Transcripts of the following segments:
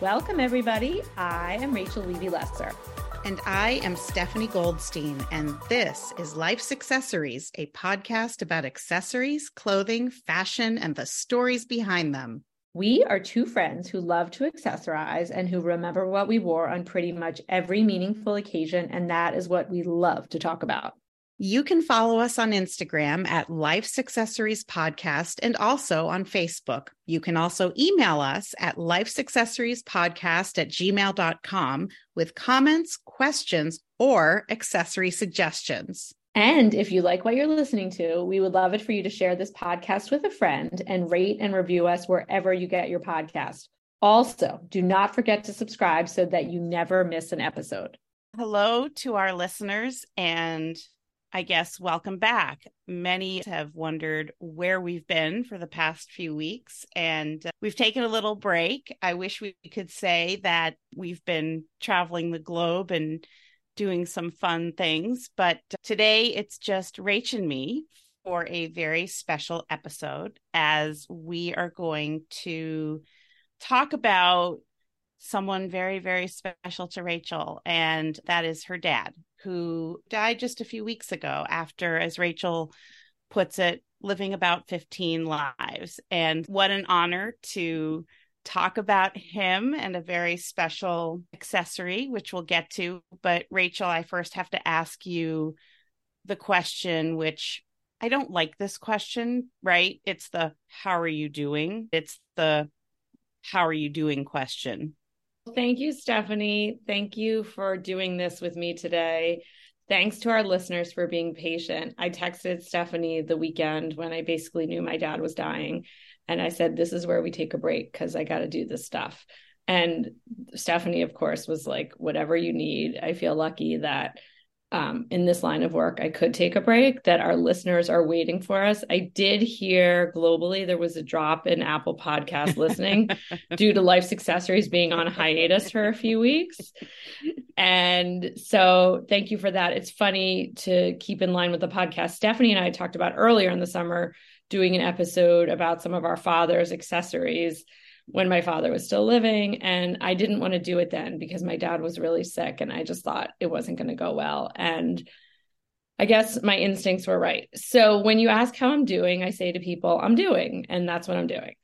Welcome, everybody. I am Rachel Levy Lesser. And I am Stephanie Goldstein, and this is Life's Accessories, a podcast about accessories, clothing, fashion, and the stories behind them. We are two friends who love to accessorize and who remember what we wore on pretty much every meaningful occasion, and that is what we love to talk about. You can follow us on Instagram at Life's Accessories Podcast and also on Facebook. You can also email us at Life's Accessories Podcast at gmail.com with comments, questions, or accessory suggestions. And if you like what you're listening to, we would love it for you to share this podcast with a friend and rate and review us wherever you get your podcast. Also, do not forget to subscribe so that you never miss an episode. Hello to our listeners and I guess, welcome back. Many have wondered where we've been for the past few weeks, and uh, we've taken a little break. I wish we could say that we've been traveling the globe and doing some fun things, but today it's just Rach and me for a very special episode as we are going to talk about someone very, very special to Rachel, and that is her dad, who died just a few weeks ago after, as Rachel puts it, living about 15 lives. And what an honor to talk about him and a very special accessory, which we'll get to. But Rachel, I first have to ask you the question, which I don't like this question, right? It's the how are you doing? It's the how are you doing question. Thank you, Stephanie. Thank you for doing this with me today. Thanks to our listeners for being patient. I texted Stephanie the weekend when I basically knew my dad was dying. And I said, This is where we take a break because I got to do this stuff. And Stephanie, of course, was like, Whatever you need. I feel lucky that um, in this line of work, I could take a break, that our listeners are waiting for us. I did hear globally there was a drop in Apple Podcast listening due to Life's Accessories being on hiatus for a few weeks. And so thank you for that. It's funny to keep in line with the podcast. Stephanie and I talked about earlier in the summer doing an episode about some of our father's accessories when my father was still living. And I didn't want to do it then because my dad was really sick and I just thought it wasn't going to go well. And I guess my instincts were right. So when you ask how I'm doing, I say to people, I'm doing, and that's what I'm doing.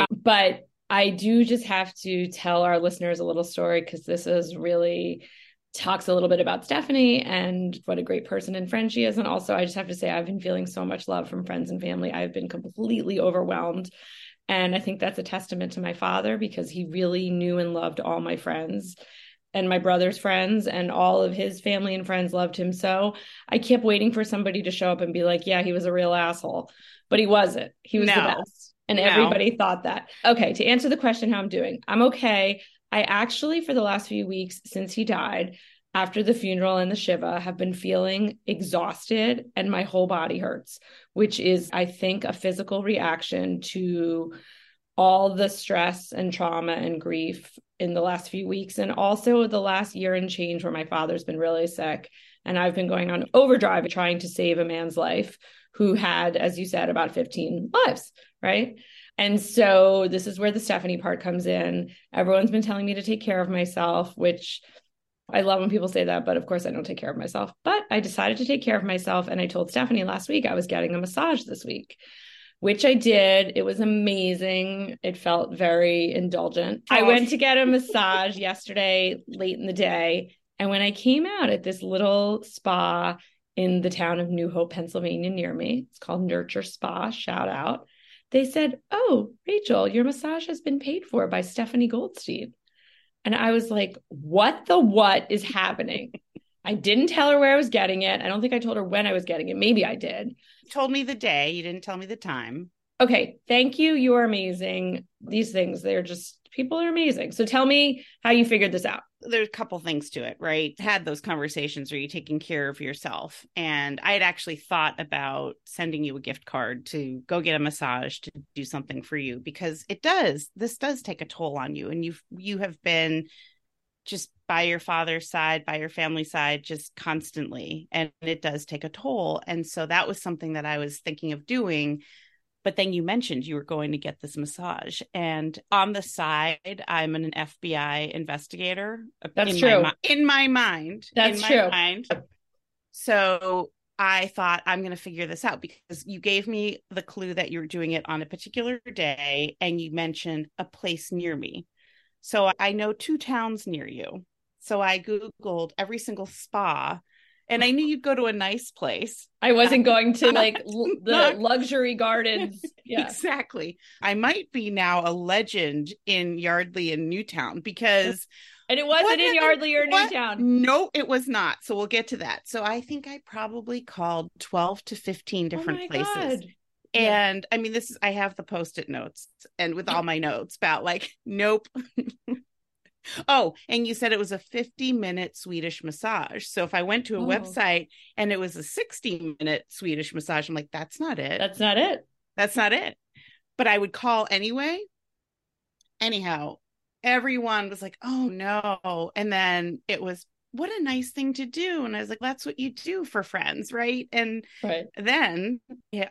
Um, but I do just have to tell our listeners a little story because this is really talks a little bit about Stephanie and what a great person and friend she is. And also, I just have to say, I've been feeling so much love from friends and family. I've been completely overwhelmed and I think that's a testament to my father because he really knew and loved all my friends and my brother's friends and all of his family and friends loved him so. I kept waiting for somebody to show up and be like, yeah, he was a real asshole. But he wasn't. He was no. the best. And no. everybody thought that. Okay, to answer the question how I'm doing, I'm okay. I actually, for the last few weeks since he died, after the funeral and the Shiva have been feeling exhausted and my whole body hurts, which is, I think, a physical reaction to all the stress and trauma and grief in the last few weeks. And also the last year and change where my father's been really sick. And I've been going on overdrive trying to save a man's life who had, as you said, about 15 lives, right? And so this is where the Stephanie part comes in. Everyone's been telling me to take care of myself, which I love when people say that, but of course I don't take care of myself. But I decided to take care of myself. And I told Stephanie last week I was getting a massage this week, which I did. It was amazing. It felt very indulgent. I went to get a massage yesterday late in the day. And when I came out at this little spa in the town of New Hope, Pennsylvania, near me, it's called Nurture Spa, shout out. They said, Oh, Rachel, your massage has been paid for by Stephanie Goldstein. And I was like, what the what is happening? I didn't tell her where I was getting it. I don't think I told her when I was getting it. Maybe I did. You told me the day. You didn't tell me the time. Okay. Thank you. You are amazing. These things, they're just people are amazing. So tell me how you figured this out. There's a couple things to it, right? Had those conversations. Are you taking care of yourself? And I had actually thought about sending you a gift card to go get a massage to do something for you because it does. This does take a toll on you, and you you have been just by your father's side, by your family side, just constantly, and it does take a toll. And so that was something that I was thinking of doing but then you mentioned you were going to get this massage and on the side i'm an fbi investigator uh, that's in true. my, in my mind that's in true. mind. so i thought i'm going to figure this out because you gave me the clue that you were doing it on a particular day and you mentioned a place near me. So i know two towns near you. So i googled every single spa and I knew you'd go to a nice place. I wasn't um, going to like l- the luxury gardens. Yeah. Exactly. I might be now a legend in Yardley and Newtown because and it wasn't in Yardley or what? Newtown. No, it was not. So we'll get to that. So I think I probably called 12 to 15 different oh places. God. And yeah. I mean, this is, I have the post it notes and with all my notes about like, nope, Oh, and you said it was a 50 minute Swedish massage. So if I went to a oh. website and it was a 60 minute Swedish massage, I'm like, that's not it. That's not it. That's not it. But I would call anyway. Anyhow, everyone was like, oh no. And then it was, what a nice thing to do. And I was like, that's what you do for friends. Right. And right. then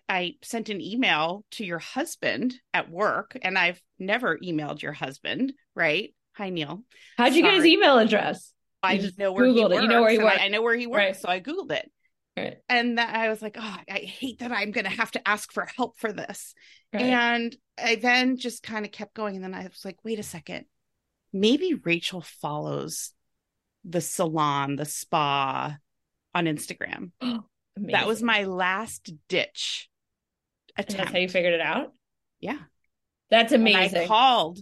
I sent an email to your husband at work, and I've never emailed your husband. Right Hi, Neil. How'd you Sorry. get his email address? I just know where Googled he works. You know where he works. I, I, know where he works, right. so I googled it. Right. And that I was like, oh, I hate that I'm going to have to ask for help for this. Right. And I then just kind of kept going, and then I was like, wait a second, maybe Rachel follows the salon, the spa on Instagram. that was my last ditch attempt. And that's how you figured it out. Yeah, that's amazing. And I called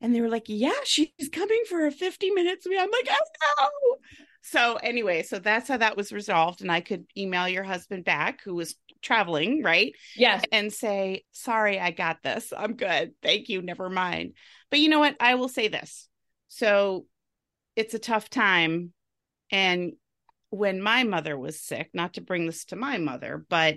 and they were like, yeah, she's coming for a 50 minutes. I'm like, oh no. So anyway, so that's how that was resolved. And I could email your husband back who was traveling, right? Yes. And say, sorry, I got this. I'm good. Thank you. Never mind. But you know what? I will say this. So it's a tough time. And when my mother was sick, not to bring this to my mother, but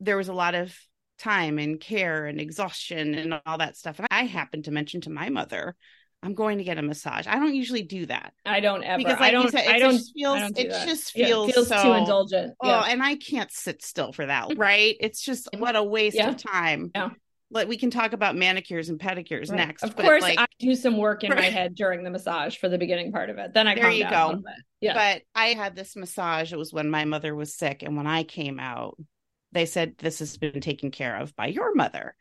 there was a lot of time and care and exhaustion and all that stuff. And I happened to mention to my mother, I'm going to get a massage. I don't usually do that. I don't ever. Because like I don't. Said, I don't. Feels, don't do it that. just feels, yeah, feels so, too indulgent. Oh, and I can't sit still for that. Right? It's just what a waste yeah. of time. Yeah. Like we can talk about manicures and pedicures right. next. Of course, like, I do some work in my head during the massage for the beginning part of it. Then I there you go. Yeah. But I had this massage. It was when my mother was sick, and when I came out, they said this has been taken care of by your mother.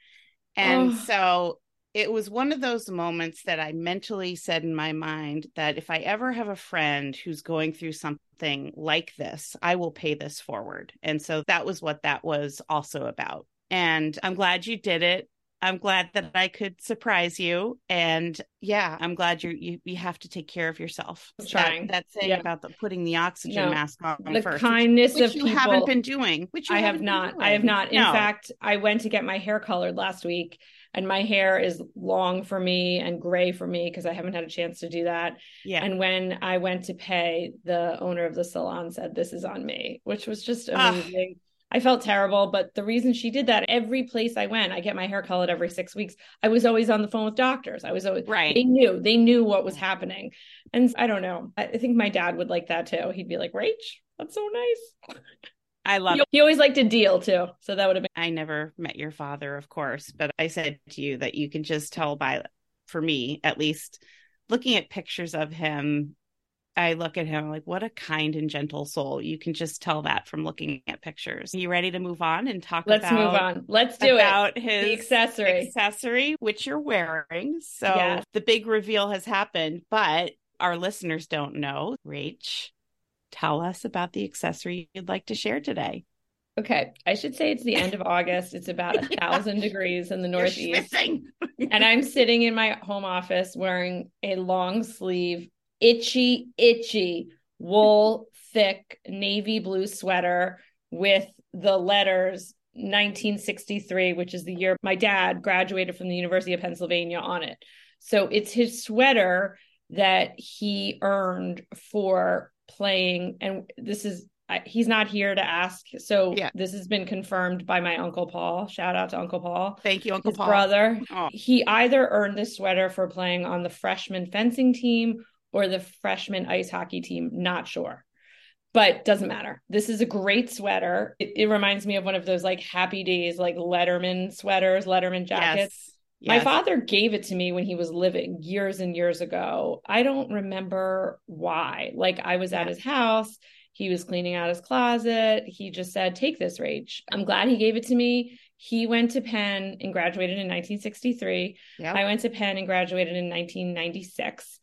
And oh. so it was one of those moments that I mentally said in my mind that if I ever have a friend who's going through something like this, I will pay this forward. And so that was what that was also about. And I'm glad you did it. I'm glad that I could surprise you. And yeah, I'm glad you're, you you have to take care of yourself. Trying that, that thing yeah. about the putting the oxygen no. mask on the first, kindness which, which of you people, haven't been doing. Which I have not. I have not. In no. fact, I went to get my hair colored last week, and my hair is long for me and gray for me because I haven't had a chance to do that. Yeah. And when I went to pay, the owner of the salon said, "This is on me," which was just amazing. I felt terrible, but the reason she did that, every place I went, I get my hair colored every six weeks. I was always on the phone with doctors. I was always right. They knew, they knew what was happening. And I don't know. I think my dad would like that too. He'd be like, Rach, that's so nice. I love he, he always liked to deal too. So that would have been. I never met your father, of course, but I said to you that you can just tell by, for me at least, looking at pictures of him I look at him like, what a kind and gentle soul. You can just tell that from looking at pictures. Are you ready to move on and talk Let's about, move on. Let's do about it. his the accessory. accessory, which you're wearing. So yes. the big reveal has happened, but our listeners don't know. Rach, tell us about the accessory you'd like to share today. Okay, I should say it's the end of August. It's about a thousand yeah. degrees in the Northeast. and I'm sitting in my home office wearing a long sleeve itchy, itchy wool thick navy blue sweater with the letters 1963, which is the year my dad graduated from the University of Pennsylvania on it. So it's his sweater that he earned for playing. And this is, he's not here to ask. So yeah. this has been confirmed by my Uncle Paul. Shout out to Uncle Paul. Thank you, Uncle his Paul. brother. Oh. He either earned this sweater for playing on the freshman fencing team or the freshman ice hockey team, not sure. but doesn't matter. This is a great sweater. It, it, reminds me of one of those like happy days, like Letterman sweaters, Letterman jackets. Yes. My yes. father gave it to me when he was living years and years ago. I don't remember why. Like I was at his house, he was cleaning out his closet. He just said, Take this, Rach. I'm glad he gave it to me. He went to Penn and graduated in 1963. Yep. I went to Penn and graduated in 1996.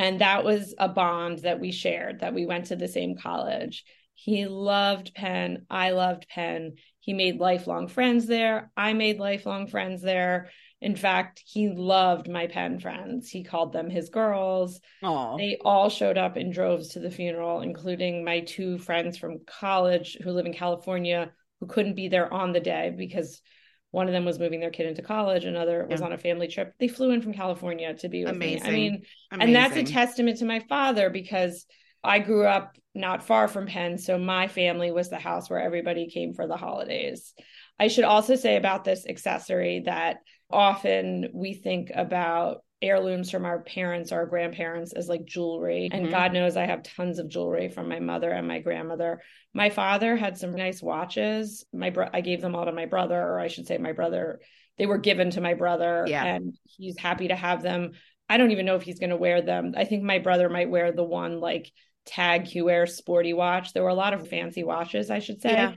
And that was a bond that we shared, that we went to the same college. He loved Penn. I loved Penn. He made lifelong friends there. I made lifelong friends there. In fact, he loved my Penn friends. He called them his girls. Aww. They all showed up in droves to the funeral, including my two friends from college who live in California who couldn't be there on the day because one of them was moving their kid into college, another yeah. was on a family trip. They flew in from California to be with Amazing. me. I mean, Amazing. and that's a testament to my father because I grew up not far from Penn, so my family was the house where everybody came for the holidays. I should also say about this accessory that often we think about heirlooms from our parents or our grandparents as like jewelry. Mm-hmm. And God knows I have tons of jewelry from my mother and my grandmother. My father had some nice watches. My bro- I gave them all to my brother, or I should say my brother. They were given to my brother yeah. and he's happy to have them. I don't even know if he's going to wear them. I think my brother might wear the one like tag Heuer sporty watch. There were a lot of fancy watches, I should say. Yeah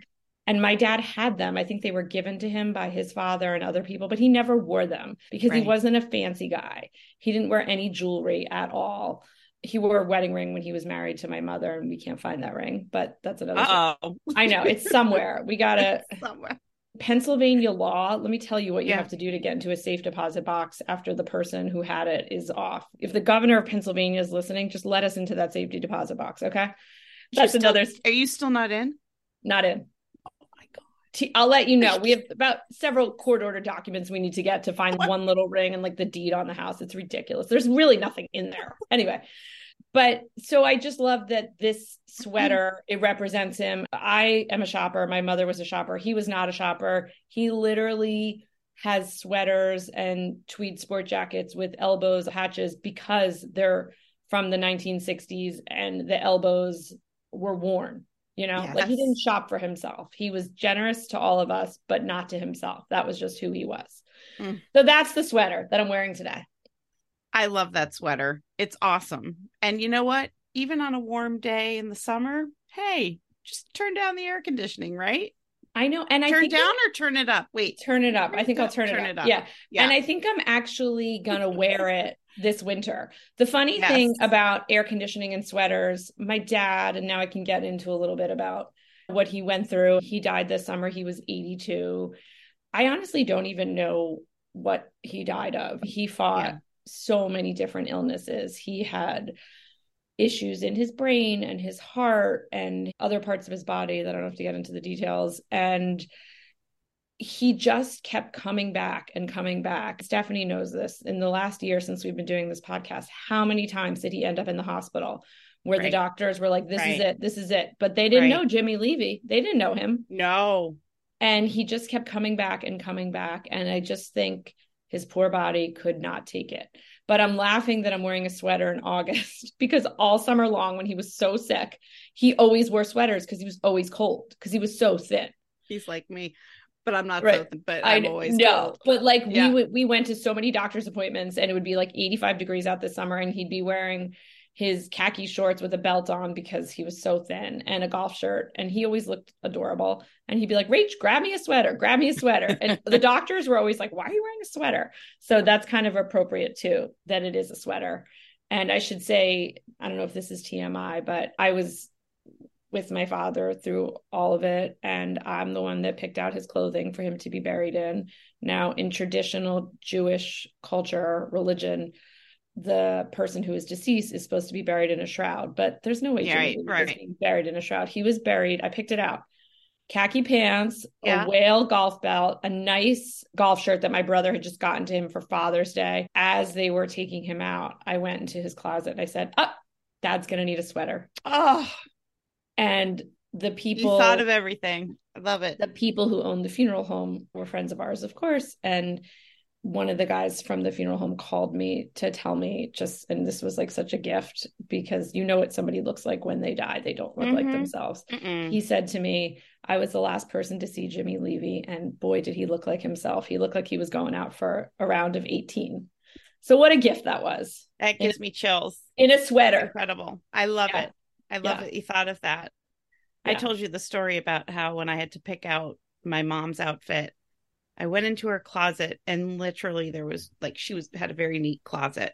and my dad had them i think they were given to him by his father and other people but he never wore them because right. he wasn't a fancy guy he didn't wear any jewelry at all he wore a wedding ring when he was married to my mother and we can't find that ring but that's another oh i know it's somewhere we gotta somewhere Pennsylvania law, let me tell you what you yeah. have to do to get into a safe deposit box after the person who had it is off. If the governor of Pennsylvania is listening, just let us into that safety deposit box, okay? That's another Are you still not in? Not in. I'll let you know. We have about several court order documents we need to get to find one little ring and like the deed on the house. It's ridiculous. There's really nothing in there. Anyway, but so I just love that this sweater, mm. it represents him. I am a shopper. My mother was a shopper. He was not a shopper. He literally has sweaters and tweed sport jackets with elbows hatches because they're from the 1960s and the elbows were worn you know yes. like he didn't shop for himself he was generous to all of us but not to himself that was just who he was mm. so that's the sweater that i'm wearing today i love that sweater it's awesome and you know what even on a warm day in the summer hey just turn down the air conditioning right I know, and turn I turn down or turn it up. Wait, turn it up. I think I'll turn, turn it, up. it, up. Yeah. yeah, and I think I'm actually gonna wear it this winter. The funny yes. thing about air conditioning and sweaters, my dad, and now I can get into a little bit about what he went through. He died this summer. He was 82. I honestly don't even know what he died of. He fought yeah. so many different illnesses. He had issues in his brain and his heart and other parts of his body that I don't have to get into the details. And he just kept coming back and coming back. Stephanie knows this. In the last year since we've been doing this podcast, how many times did he end up in the hospital where right. the doctors were like, this right. is it, this is it. But they didn't right. know Jimmy Levy. They didn't know him. No. And he just kept coming back and coming back. And I just think his poor body could not take it. But I'm laughing that I'm wearing a sweater in August because all summer long, when he was so sick, he always wore sweaters because he was always cold because he was so thin. He's like me but I'm not right. but I'm I, always no. Cold. But like yeah. we we went to so many doctor's appointments and it would be like 85 degrees out this summer and he'd be wearing his khaki shorts with a belt on because he was so thin and a golf shirt and he always looked adorable and he'd be like Rach grab me a sweater grab me a sweater and the doctors were always like why are you wearing a sweater so that's kind of appropriate too that it is a sweater and I should say I don't know if this is TMI but I was with my father through all of it. And I'm the one that picked out his clothing for him to be buried in. Now, in traditional Jewish culture, religion, the person who is deceased is supposed to be buried in a shroud, but there's no way yeah, right, right. being buried in a shroud. He was buried. I picked it out. Khaki pants, yeah. a whale golf belt, a nice golf shirt that my brother had just gotten to him for Father's Day. As they were taking him out, I went into his closet and I said, "Up, oh, Dad's gonna need a sweater." Oh, and the people you thought of everything. I love it. The people who owned the funeral home were friends of ours, of course. And one of the guys from the funeral home called me to tell me just and this was like such a gift because you know what somebody looks like when they die they don't look mm-hmm. like themselves Mm-mm. he said to me i was the last person to see jimmy levy and boy did he look like himself he looked like he was going out for a round of 18 so what a gift that was that gives in, me chills in a sweater That's incredible i love yeah. it i love yeah. it you thought of that yeah. i told you the story about how when i had to pick out my mom's outfit I went into her closet and literally there was like she was had a very neat closet.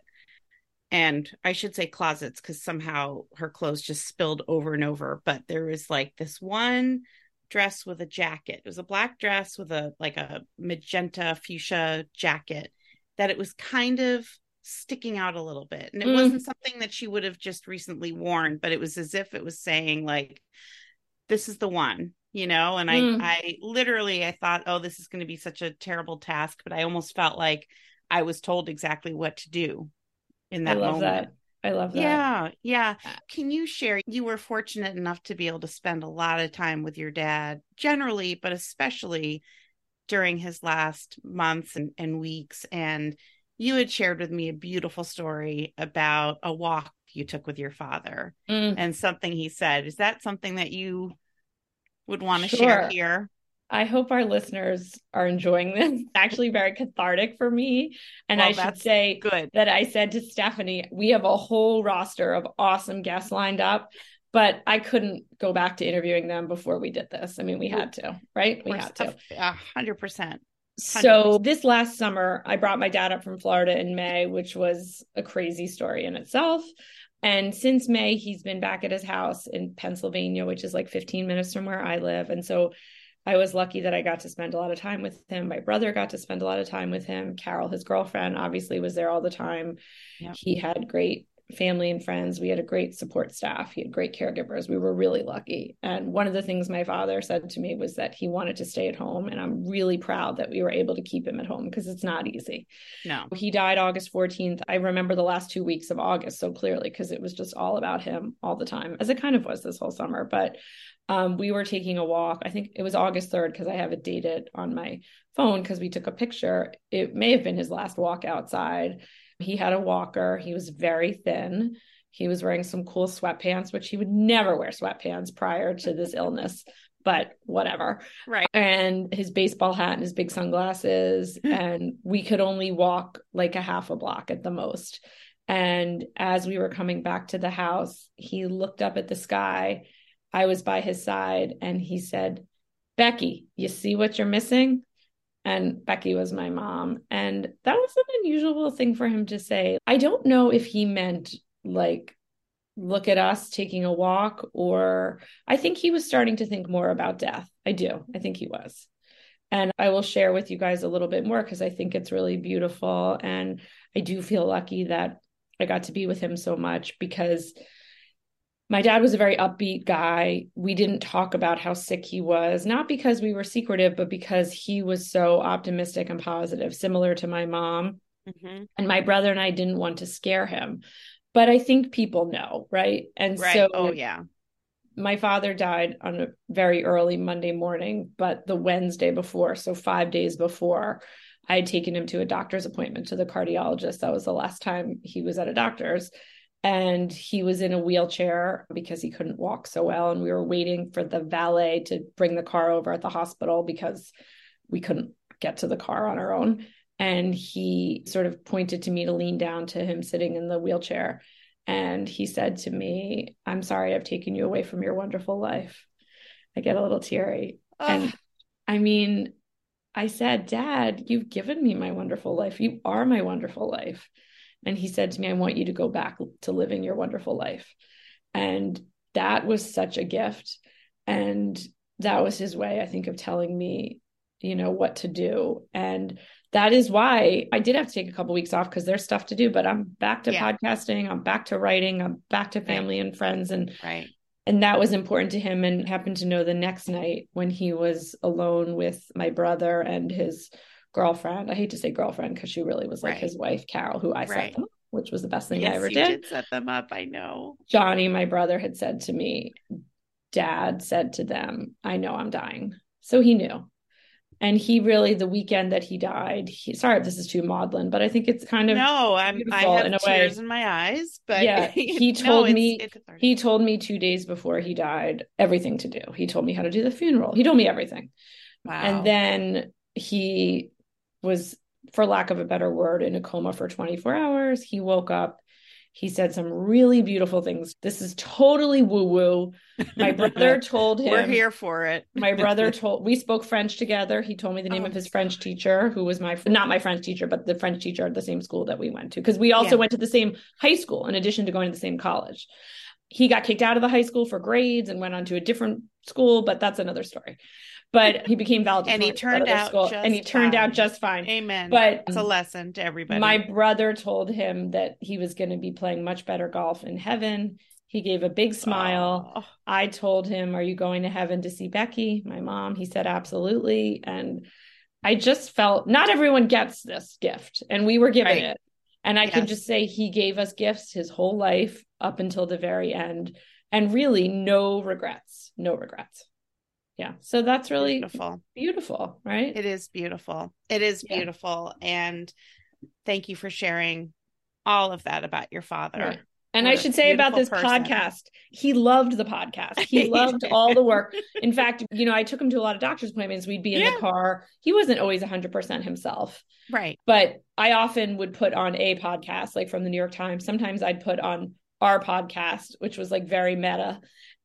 And I should say closets because somehow her clothes just spilled over and over. But there was like this one dress with a jacket. It was a black dress with a like a magenta fuchsia jacket that it was kind of sticking out a little bit. And it mm. wasn't something that she would have just recently worn, but it was as if it was saying like this is the one you know and mm. i i literally i thought oh this is going to be such a terrible task but i almost felt like i was told exactly what to do in that I love moment that. I love that. Yeah, yeah. Can you share? You were fortunate enough to be able to spend a lot of time with your dad, generally, but especially during his last months and, and weeks. And you had shared with me a beautiful story about a walk you took with your father mm. and something he said. Is that something that you would want to sure. share here? I hope our listeners are enjoying this. It's actually very cathartic for me. And well, I should say good. that I said to Stephanie, we have a whole roster of awesome guests lined up, but I couldn't go back to interviewing them before we did this. I mean, we had to, right? We had to. A hundred percent. So this last summer, I brought my dad up from Florida in May, which was a crazy story in itself. And since May, he's been back at his house in Pennsylvania, which is like 15 minutes from where I live. And so I was lucky that I got to spend a lot of time with him. My brother got to spend a lot of time with him. Carol, his girlfriend, obviously was there all the time. Yep. He had great family and friends. We had a great support staff. He had great caregivers. We were really lucky. And one of the things my father said to me was that he wanted to stay at home. And I'm really proud that we were able to keep him at home because it's not easy. No. He died August 14th. I remember the last two weeks of August so clearly because it was just all about him all the time, as it kind of was this whole summer. But um, we were taking a walk. I think it was August 3rd because I have it dated on my phone because we took a picture. It may have been his last walk outside he had a walker. He was very thin. He was wearing some cool sweatpants, which he would never wear sweatpants prior to this illness, but whatever. Right. And his baseball hat and his big sunglasses. and we could only walk like a half a block at the most. And as we were coming back to the house, he looked up at the sky. I was by his side and he said, Becky, you see what you're missing? And Becky was my mom. And that was an unusual thing for him to say. I don't know if he meant like, look at us taking a walk, or I think he was starting to think more about death. I do. I think he was. And I will share with you guys a little bit more because I think it's really beautiful. And I do feel lucky that I got to be with him so much because my dad was a very upbeat guy. We didn't talk about how sick he was, not because we were secretive, but because he was so optimistic and positive, similar to my mom. Mm-hmm. And my brother and I didn't want to scare him. But I think people know, right? And right. so, oh, yeah. My father died on a very early Monday morning, but the Wednesday before, so five days before, I had taken him to a doctor's appointment to the cardiologist. That was the last time he was at a doctor's and he was in a wheelchair because he couldn't walk so well. And we were waiting for the valet to bring the car over at the hospital because we couldn't get to the car on our own. And he sort of pointed to me to lean down to him sitting in the wheelchair. And he said to me i'm sorry i've taken you away from your wonderful life. I get a little teary. And i mean i said dad you've given me my wonderful life. You are my wonderful life and he said to me, I want you to go back to living your wonderful life. And that was such a gift. And that was his way, I think, of telling me, you know, what to do. And that is why I did have to take a couple of weeks off because there's stuff to do, but I'm back to yeah. podcasting, I'm back to writing, I'm back to family right. and friends. And right. And that was important to him and happened to know the next night when he was alone with my brother and his girlfriend. I hate to say girlfriend because she really was like right. his wife, Carol, who I right. set them up, which was the best thing yes, I ever did. did. Set them up. I know. Johnny, my brother, had said to me, Dad said to them, "I know I'm dying," so he knew. and he really the weekend that he died he sorry if this is too maudlin but i think it's kind of no i'm i have in tears way. in my eyes but yeah he told no, me it's, it's he told me two days before he died everything to do he told me how to do the funeral he told me everything wow. and then he was for lack of a better word in a coma for 24 hours he woke up he said some really beautiful things. This is totally woo woo. My brother told him. We're here for it. my brother told, we spoke French together. He told me the oh name oh. of his French teacher, who was my, not my French teacher, but the French teacher at the same school that we went to. Because we also yeah. went to the same high school in addition to going to the same college. He got kicked out of the high school for grades and went on to a different school, but that's another story but he became valedictorian. and he turned out and he turned fine. out just fine. Amen. But it's a lesson to everybody. My brother told him that he was going to be playing much better golf in heaven. He gave a big smile. Oh. I told him, "Are you going to heaven to see Becky, my mom?" He said, "Absolutely." And I just felt not everyone gets this gift, and we were given right. it. And I yes. can just say he gave us gifts his whole life up until the very end, and really no regrets, no regrets yeah so that's really beautiful beautiful right it is beautiful it is yeah. beautiful and thank you for sharing all of that about your father right. And what I should say about this person. podcast, he loved the podcast. He loved all the work. In fact, you know, I took him to a lot of doctor's appointments. We'd be in yeah. the car. He wasn't always 100% himself. Right. But I often would put on a podcast, like from the New York Times. Sometimes I'd put on our podcast, which was like very meta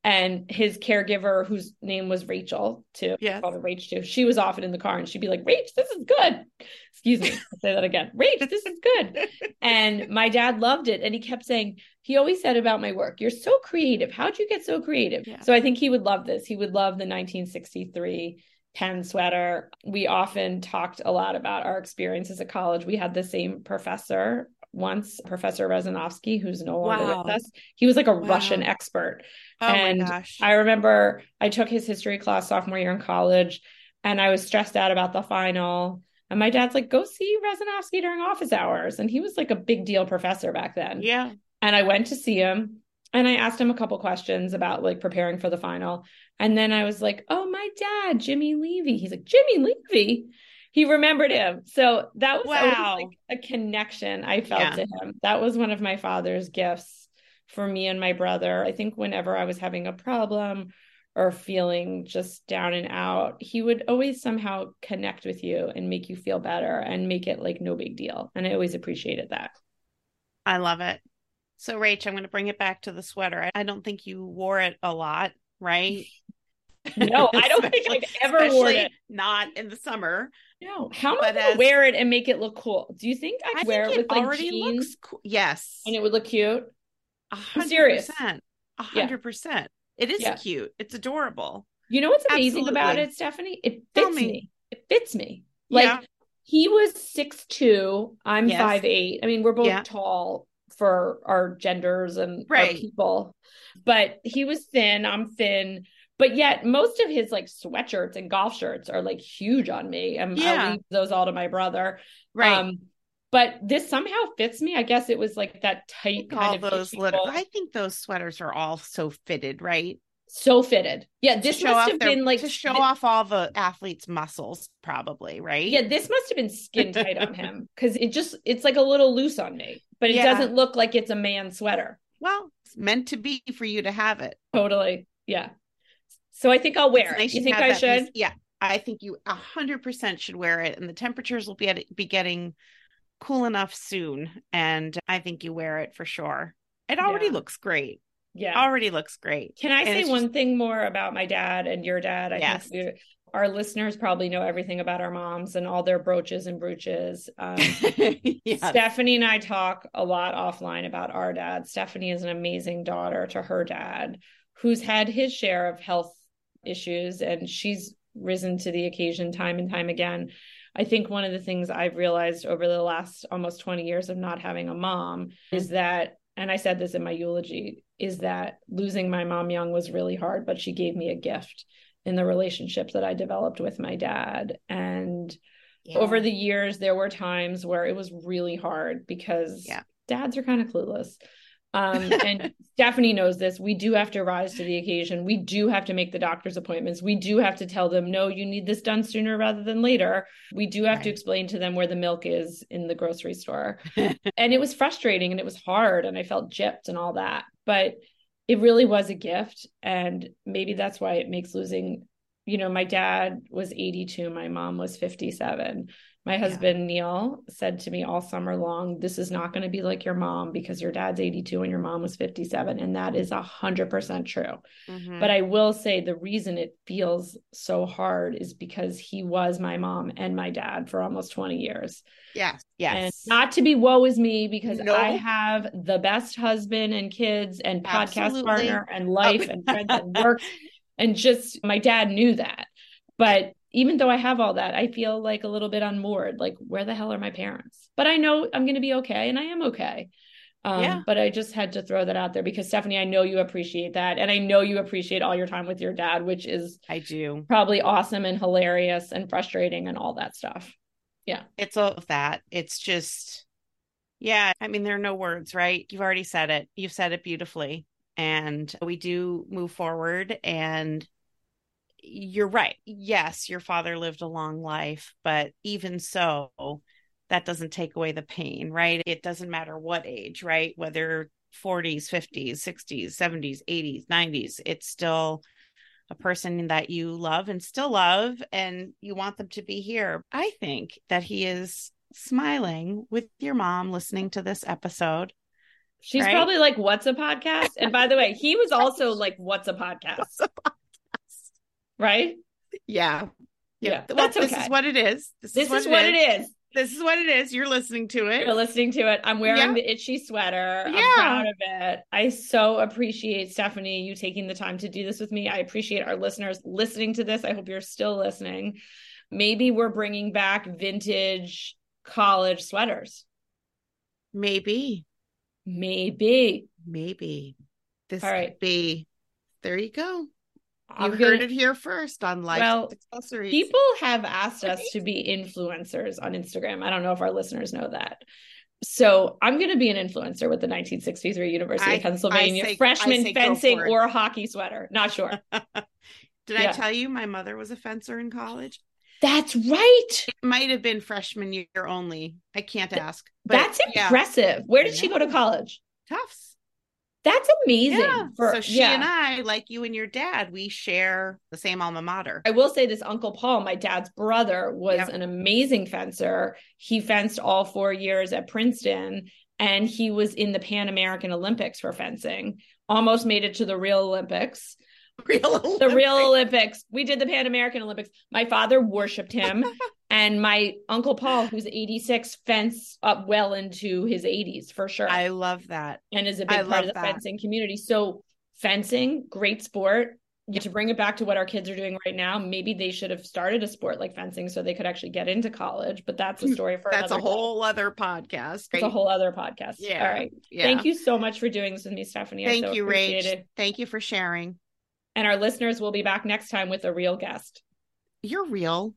and his caregiver whose name was Rachel too. Yeah. Called her Rach too. She was often in the car and she'd be like, Rach, this is good. Excuse me. I'll say that again. Rach, this is good. and my dad loved it. And he kept saying, he always said about my work, you're so creative. How'd you get so creative? Yeah. So I think he would love this. He would love the 1963 Penn sweater. We often talked a lot about our experiences at college. We had the same professor once, Professor Riasanovsky, who's no longer wow. with us. He was like a wow. Russian expert. Oh and. I remember I took his history class sophomore year in college and I was stressed out about the final. And my dad's like, go see Riasanovsky during office hours. And he was like a big deal professor back then. Yeah. And I went to see him and I asked him a couple questions about like preparing for the final. And then I was like, oh, my dad, Jimmy Levy. He's like, Jimmy Levy he remembered him. So that was wow. like a connection I felt yeah. to him. That was one of my father's gifts for me and my brother. I think whenever I was having a problem or feeling just down and out, he would always somehow connect with you and make you feel better and make it like no big deal. And I always appreciated that. I love it. So, Rach, I'm going to bring it back to the sweater. I don't think you wore it a lot, right? No, I don't think I've ever worn it. Not in the summer. No. How am I wear it and make it look cool? Do you think I could wear it with like already jeans? Looks cool. Yes. And it would look cute? A hundred percent. A hundred percent. It is yeah. cute. It's adorable. You know what's amazing Absolutely. about it, Stephanie? It fits me. me. It fits me. Like yeah. he was six two. I'm yes. five eight. I mean, we're both yeah. tall for our genders and right. our people. But he was thin. I'm thin but yet most of his like sweatshirts and golf shirts are like huge on me and yeah. i'll leave those all to my brother. Right. Um, but this somehow fits me. I guess it was like that tight all those little i think those sweaters are all so fitted right? So fitted. Yeah this must have their, been like to show th- off all the athletes muscles probably right? Yeah this must have been skin tight on him because it just it's like a little loose on me but it yeah. doesn't look like it's a man sweater. Well it's meant to be for you to have it. Totally. Yeah so I think I'll wear it. Nice you think I should? Piece. Yeah, I think you a hundred percent should wear it, and the temperatures will be at, be getting cool enough soon, and I think you wear it for sure. It already yeah. looks great. Yeah, already looks great. Can I and say one just... thing more about my dad and your dad? I yes. think we, our listeners probably know everything about our moms and all their brooches and brooches. Um, yes. Stephanie and I talk a lot offline about our dad. Stephanie is an amazing daughter to her dad, who's had his share of health issues and she's risen to the occasion time and time again. I think one of the things I've realized over the last almost 20 years of not having a mom is that, and I said this in my eulogy, is that losing my mom young was really hard, but she gave me a gift in the relationships that I developed with my dad. And yeah. over the years, there were times where it was really hard because yeah. dads are kind of clueless. Um, and Stephanie knows this. We do have to rise to the occasion. We do have to make the doctor's appointments. We do have to tell them, no, you need this done sooner rather than later. We do have right. to explain to them where the milk is in the grocery store. and it was frustrating and it was hard and I felt gypped and all that. But it really was a gift. And maybe that's why it makes losing, you know, my dad was 82, my mom was 57 my husband yeah. Neil said to me all summer long, "This is not going to be like your mom because your dad's 82 and your mom was 57." And that is a hundred percent true. Mm-hmm. But I will say the reason it feels so hard is because he was my mom and my dad for almost 20 years. Yes. Yes. And not to be woe is me because no. I have the best husband and kids and Absolutely. podcast partner and life and friends and work. And just my dad knew that. But even though I have all that, I feel like a little bit unmoored. Like, where the hell are my parents? But I know I'm going to be okay, and I am okay. Um, yeah. But I just had to throw that out there because Stephanie, I know you appreciate that, and I know you appreciate all your time with your dad, which is I do probably awesome and hilarious and frustrating and all that stuff. Yeah, it's all of that. It's just, yeah. I mean, there are no words, right? You've already said it. You've said it beautifully, and we do move forward and you're right. Yes, your father lived a long life, but even so, that doesn't take away the pain, right? It doesn't matter what age, right? Whether 40s, 50s, 60s, 70s, 80s, 90s, it's still a person that you love and still love, and you want them to be here. I think that he is smiling with your mom listening to this episode. She's right? probably like, What's a podcast? And by the way, he was also like, What's a podcast? What's a podcast? Right? Yeah. Yeah. yeah. That's okay. This is what it is. This, this is what, is what it is. This is what it is. You're listening to it. You're listening to it. I'm wearing yeah. the itchy sweater. Yeah. I'm proud of it. I so appreciate Stephanie, you taking the time to do this with me. I appreciate our listeners listening to this. I hope you're still listening. Maybe we're bringing back vintage college sweaters. Maybe. Maybe. Maybe. This All right. be. There you go. You heard it here first on Life well, Accessories. People have asked us to be influencers on Instagram. I don't know if our listeners know that. So I'm going to be an influencer with the 1963 University I, of Pennsylvania say, freshman fencing or hockey sweater. Not sure. Did yeah. I tell you my mother was a fencer in college? That's right. It might have been freshman year only. I can't ask. That's impressive. Yeah. Where did she go to college? Tufts. That's amazing. Yeah. For, so she yeah. and I, like you and your dad, we share the same alma mater. I will say this Uncle Paul, my dad's brother, was yep. an amazing fencer. He fenced all four years at Princeton and he was in the Pan American Olympics for fencing, almost made it to the real Olympics. Real Olympics. The real Olympics. We did the Pan American Olympics. My father worshiped him. and my uncle Paul, who's 86, fence up well into his 80s for sure. I love that. And is a big I part of the that. fencing community. So fencing, great sport. To bring it back to what our kids are doing right now, maybe they should have started a sport like fencing so they could actually get into college. But that's a hmm. story for that's a whole other podcast. It's a whole other podcast. Yeah. All right. Yeah. Thank you so much for doing this with me, Stephanie. Thank so you, Rach. It. Thank you for sharing. And our listeners will be back next time with a real guest. You're real.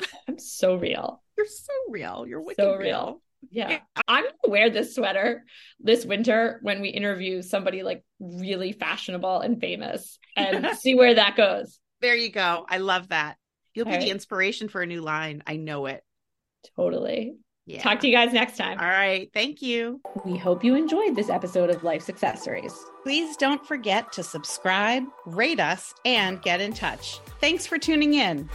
I'm so real. You're so real. You're wicked so real. real. Yeah. I'm gonna wear this sweater this winter when we interview somebody like really fashionable and famous and see where that goes. There you go. I love that. You'll All be right. the inspiration for a new line. I know it. Totally. Yeah. Talk to you guys next time. All right. Thank you. We hope you enjoyed this episode of Life's Accessories. Please don't forget to subscribe, rate us, and get in touch. Thanks for tuning in.